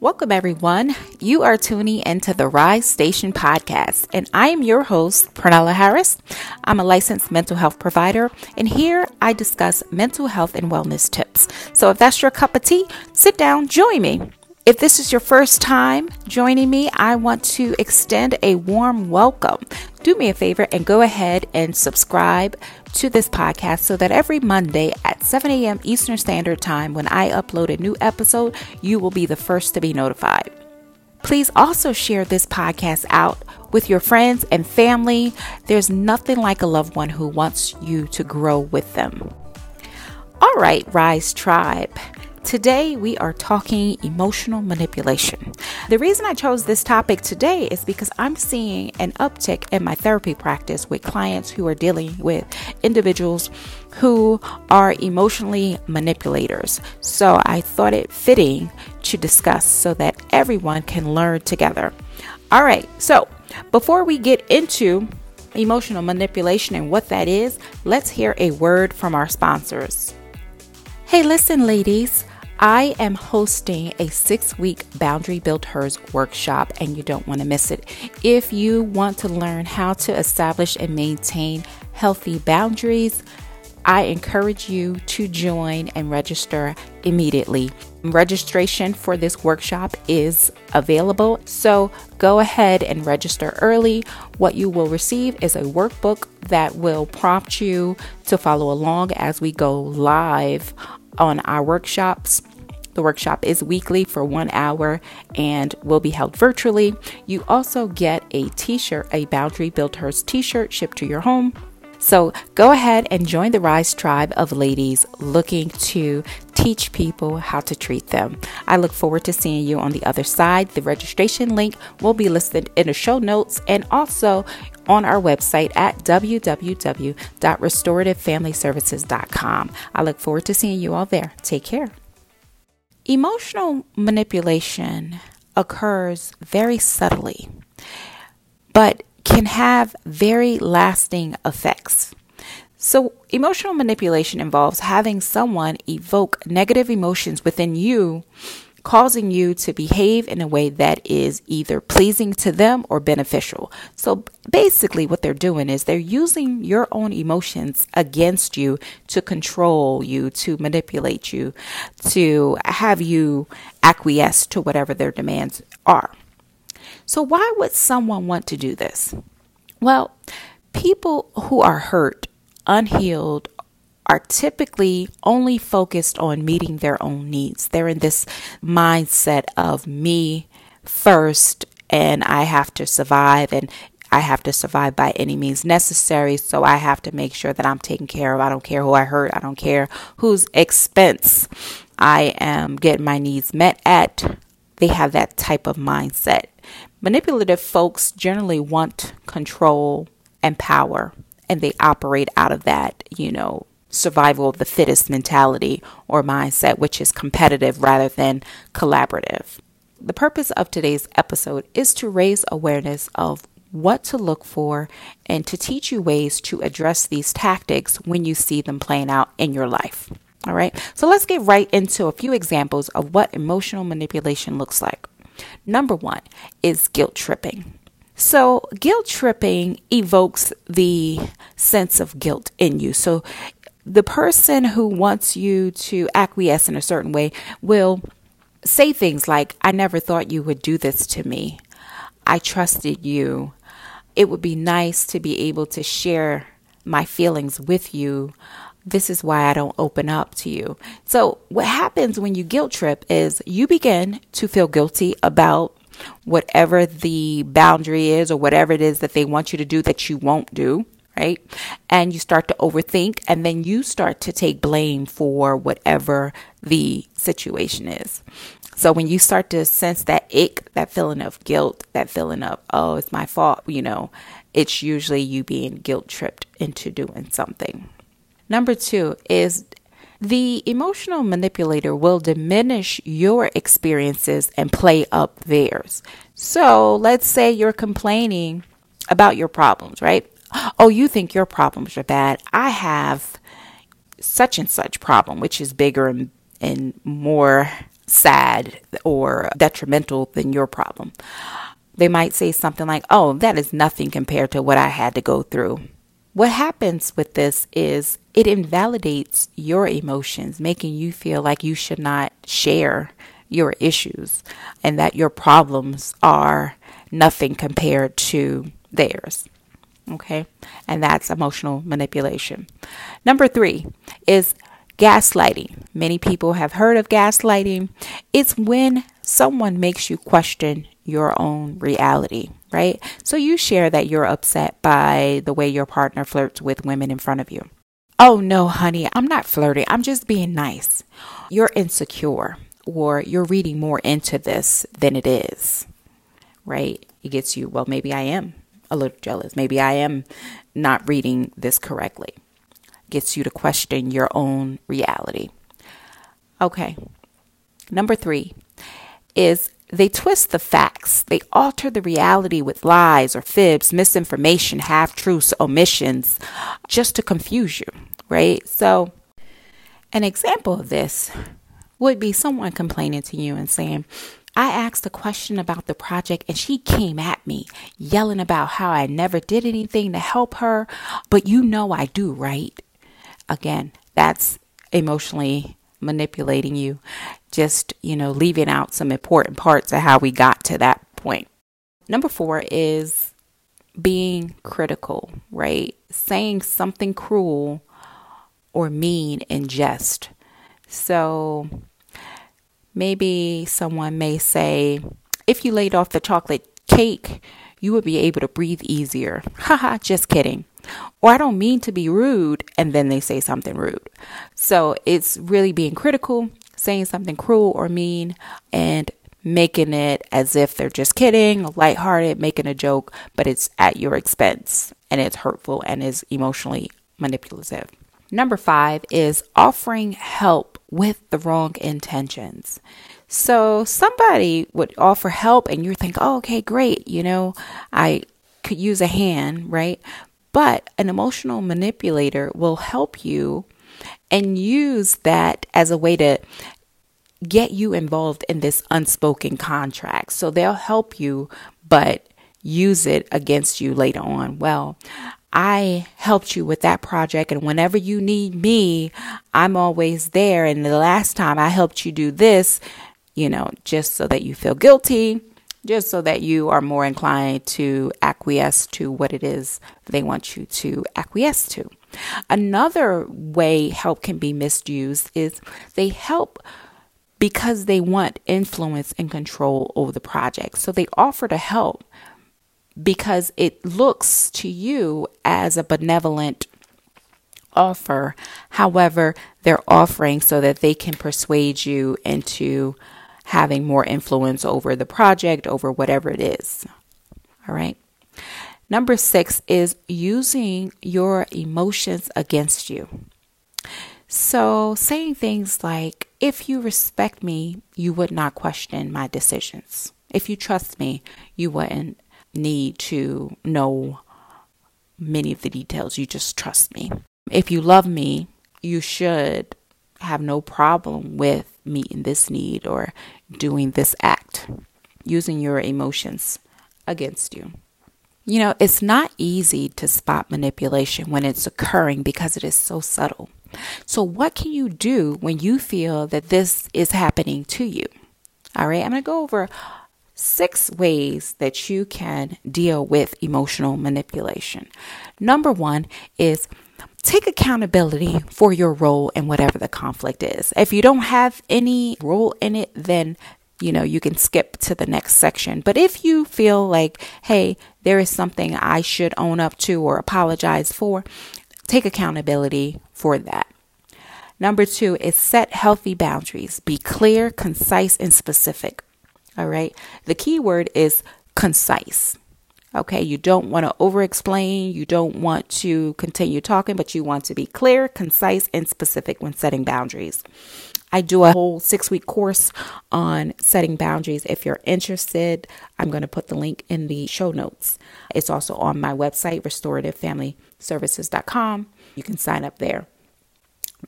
Welcome, everyone. You are tuning into the Rise Station podcast, and I am your host, Pranella Harris. I'm a licensed mental health provider, and here I discuss mental health and wellness tips. So if that's your cup of tea, sit down, join me. If this is your first time joining me, I want to extend a warm welcome. Do me a favor and go ahead and subscribe to this podcast so that every Monday at 7 a.m. Eastern Standard Time, when I upload a new episode, you will be the first to be notified. Please also share this podcast out with your friends and family. There's nothing like a loved one who wants you to grow with them. All right, Rise Tribe. Today, we are talking emotional manipulation. The reason I chose this topic today is because I'm seeing an uptick in my therapy practice with clients who are dealing with individuals who are emotionally manipulators. So I thought it fitting to discuss so that everyone can learn together. All right, so before we get into emotional manipulation and what that is, let's hear a word from our sponsors. Hey, listen, ladies. I am hosting a six week Boundary Build-HERS workshop, and you don't want to miss it. If you want to learn how to establish and maintain healthy boundaries, I encourage you to join and register immediately. Registration for this workshop is available, so go ahead and register early. What you will receive is a workbook that will prompt you to follow along as we go live on our workshops. The workshop is weekly for one hour and will be held virtually. You also get a t shirt, a Boundary Build-HERS t shirt shipped to your home. So go ahead and join the Rise Tribe of ladies looking to teach people how to treat them. I look forward to seeing you on the other side. The registration link will be listed in the show notes and also on our website at www.restorativefamilyservices.com. I look forward to seeing you all there. Take care. Emotional manipulation occurs very subtly, but can have very lasting effects. So, emotional manipulation involves having someone evoke negative emotions within you causing you to behave in a way that is either pleasing to them or beneficial. So basically, what they're doing is they're using your own emotions against you to control you, to manipulate you, to have you acquiesce to whatever their demands are. So, why would someone want to do this? Well, people who are hurt, unhealed, are typically only focused on meeting their own needs. They're in this mindset of me first and I have to survive and I have to survive by any means necessary. So I have to make sure that I'm taken care of. I don't care who I hurt. I don't care whose expense I am getting my needs met at. They have that type of mindset. Manipulative folks generally want control and power, and they operate out of that, you know, survival of the fittest mentality or mindset, which is competitive rather than collaborative. The purpose of today's episode is to raise awareness of what to look for and to teach you ways to address these tactics when you see them playing out in your life. All right, so let's get right into a few examples of what emotional manipulation looks like. Number one is guilt tripping. So, guilt tripping evokes the sense of guilt in you. So, the person who wants you to acquiesce in a certain way will say things like, I never thought you would do this to me. I trusted you. It would be nice to be able to share my feelings with you. This is why I don't open up to you. So, what happens when you guilt trip is you begin to feel guilty about whatever the boundary is or whatever it is that they want you to do that you won't do right? And you start to overthink, and then you start to take blame for whatever the situation is. So when you start to sense that ick, that feeling of guilt, that feeling of, oh, it's my fault, you know, it's usually you being guilt tripped into doing something. Number two is the emotional manipulator will diminish your experiences and play up theirs. So let's say you're complaining about your problems, right? Oh, you think your problems are bad. I have such and such problem, which is bigger and, and more sad or detrimental than your problem. They might say something like, Oh, that is nothing compared to what I had to go through. What happens with this is it invalidates your emotions, making you feel like you should not share your issues and that your problems are nothing compared to theirs. Okay, and that's emotional manipulation. Number three is gaslighting. Many people have heard of gaslighting. It's when someone makes you question your own reality right? So you share that you're upset by the way your partner flirts with women in front of you. Oh no, honey, I'm not flirting. I'm just being nice. You're insecure or you're reading more into this than it is, right? It gets you, well, maybe I am a little jealous. Maybe I am not reading this correctly. Gets you to question your own reality. Okay. Number three is they twist the facts. They alter the reality with lies or fibs, misinformation, half truths, omissions, just to confuse you, right? So, an example of this would be someone complaining to you and saying, I asked a question about the project and she came at me yelling about how I never did anything to help her, but you know I do, right? Again, that's emotionally manipulating you, just, you know, leaving out some important parts of how we got to that point. Number four is being critical, right? Saying something cruel or mean in jest. So maybe someone may say, if you laid off the chocolate cake, you would be able to breathe easier. Haha, just kidding. Or I don't mean to be rude, and then they say something rude. So it's really being critical, saying something cruel or mean, and making it as if they're just kidding, lighthearted, making a joke, but it's at your expense and it's hurtful and is emotionally manipulative. Number five is offering help with the wrong intentions. So somebody would offer help and you think, oh, okay, great. You know, I could use a hand, right? But an emotional manipulator will help you and use that as a way to get you involved in this unspoken contract. So they'll help you, but use it against you later on. Well, I helped you with that project, and whenever you need me, I'm always there. And the last time I helped you do this, you know, just so that you feel guilty, just so that you are more inclined to acquiesce to what it is they want you to acquiesce to. Another way help can be misused is they help because they want influence and control over the project. So they offer to help because it looks to you as a benevolent offer. However, they're offering so that they can persuade you into having more influence over the project, over whatever it is. All right. Number six is using your emotions against you. So, saying things like, if you respect me, you would not question my decisions. If you trust me, you wouldn't need to know many of the details. You just trust me. If you love me, you should have no problem with meeting this need or doing this act, using your emotions against you. You know, it's not easy to spot manipulation when it's occurring because it is so subtle. So, what can you do when you feel that this is happening to you? All right, I'm going to go over six ways that you can deal with emotional manipulation. Number one is take accountability for your role in whatever the conflict is. If you don't have any role in it, then you know, you can skip to the next section. But if you feel like, hey, there is something I should own up to or apologize for, take accountability for that. Number two is set healthy boundaries. Be clear, concise, and specific. All right. The key word is concise. Okay, you don't want to over explain, you don't want to continue talking, but you want to be clear, concise, and specific when setting boundaries. I do a whole six week course on setting boundaries. If you're interested, I'm going to put the link in the show notes. It's also on my website, restorativefamilyservices.com. You can sign up there.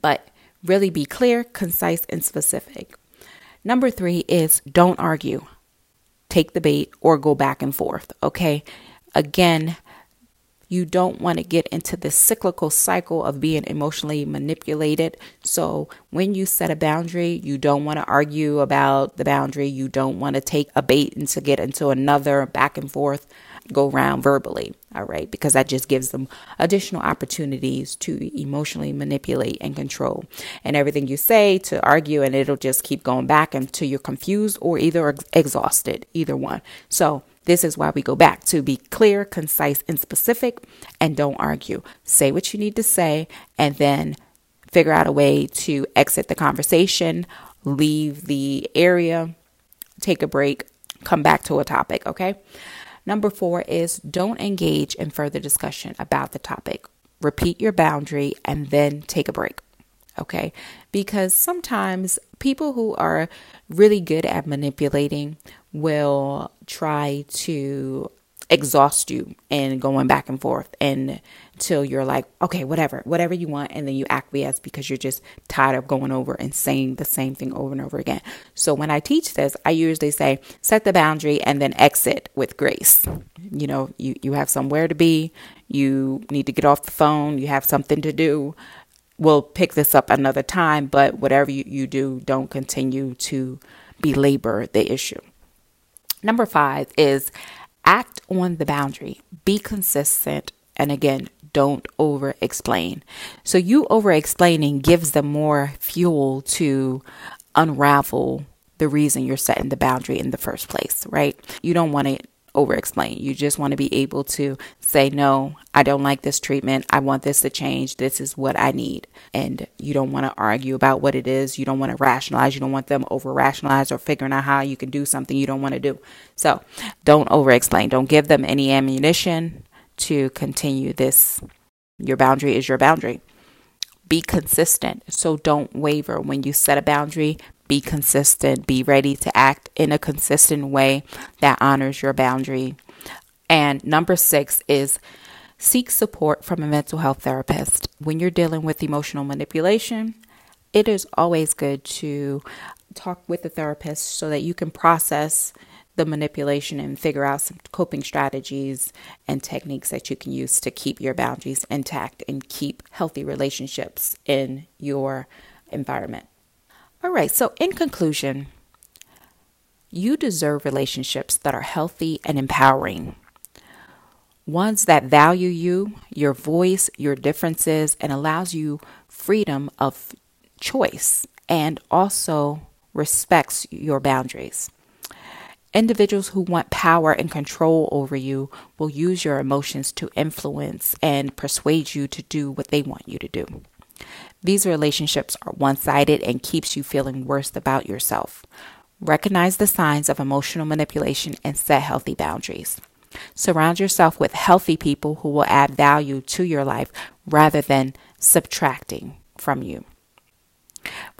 But really be clear, concise, and specific. Number three is don't argue, take the bait, or go back and forth. Okay. Again, you don't want to get into the cyclical cycle of being emotionally manipulated. So, when you set a boundary, you don't want to argue about the boundary. You don't want to take a bait and to get into another back and forth go around verbally. All right, because that just gives them additional opportunities to emotionally manipulate and control. And everything you say to argue, and it'll just keep going back until you're confused or either ex- exhausted, either one. So, this is why we go back to be clear, concise, and specific, and don't argue. Say what you need to say, and then figure out a way to exit the conversation, leave the area, take a break, come back to a topic, okay? Number four is don't engage in further discussion about the topic. Repeat your boundary and then take a break. Okay. Because sometimes people who are really good at manipulating will try to exhaust you and going back and forth and until you're like, okay, whatever, whatever you want. And then you acquiesce because you're just tired of going over and saying the same thing over and over again. So when I teach this, I usually say, set the boundary and then exit with grace. You know, you, you have somewhere to be, you need to get off the phone, you have something to do. We'll pick this up another time, but whatever you, you do, don't continue to belabor the issue. Number five is act on the boundary, be consistent, and again, don't over explain. So, you over explaining gives them more fuel to unravel the reason you're setting the boundary in the first place, right? You don't want to over explain. You just want to be able to say, no, I don't like this treatment. I want this to change. This is what I need. And you don't want to argue about what it is. You don't want to rationalize. You don't want them over rationalize or figuring out how you can do something you don't want to do. So don't over explain. Don't give them any ammunition to continue this. Your boundary is your boundary. Be consistent. So don't waver. When you set a boundary, be consistent, be ready to act in a consistent way that honors your boundary. And number six is seek support from a mental health therapist. When you're dealing with emotional manipulation, it is always good to talk with a therapist so that you can process the manipulation and figure out some coping strategies and techniques that you can use to keep your boundaries intact and keep healthy relationships in your environment. All right, so in conclusion, you deserve relationships that are healthy and empowering. Ones that value you, your voice, your differences, and allows you freedom of choice and also respects your boundaries. Individuals who want power and control over you will use your emotions to influence and persuade you to do what they want you to do. These relationships are one sided and keeps you feeling worse about yourself. Recognize the signs of emotional manipulation and set healthy boundaries. Surround yourself with healthy people who will add value to your life rather than subtracting from you.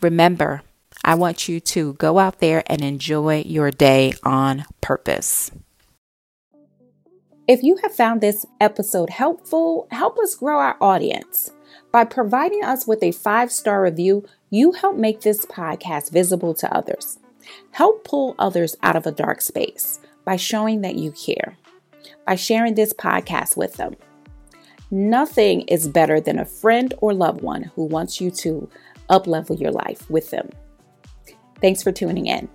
Remember, I want you to go out there and enjoy your day on purpose. If you have found this episode helpful, help us grow our audience. By providing us with a five star review, you help make this podcast visible to others. Help pull others out of a dark space by showing that you care, by sharing this podcast with them. Nothing is better than a friend or loved one who wants you to uplevel your life with them. Thanks for tuning in.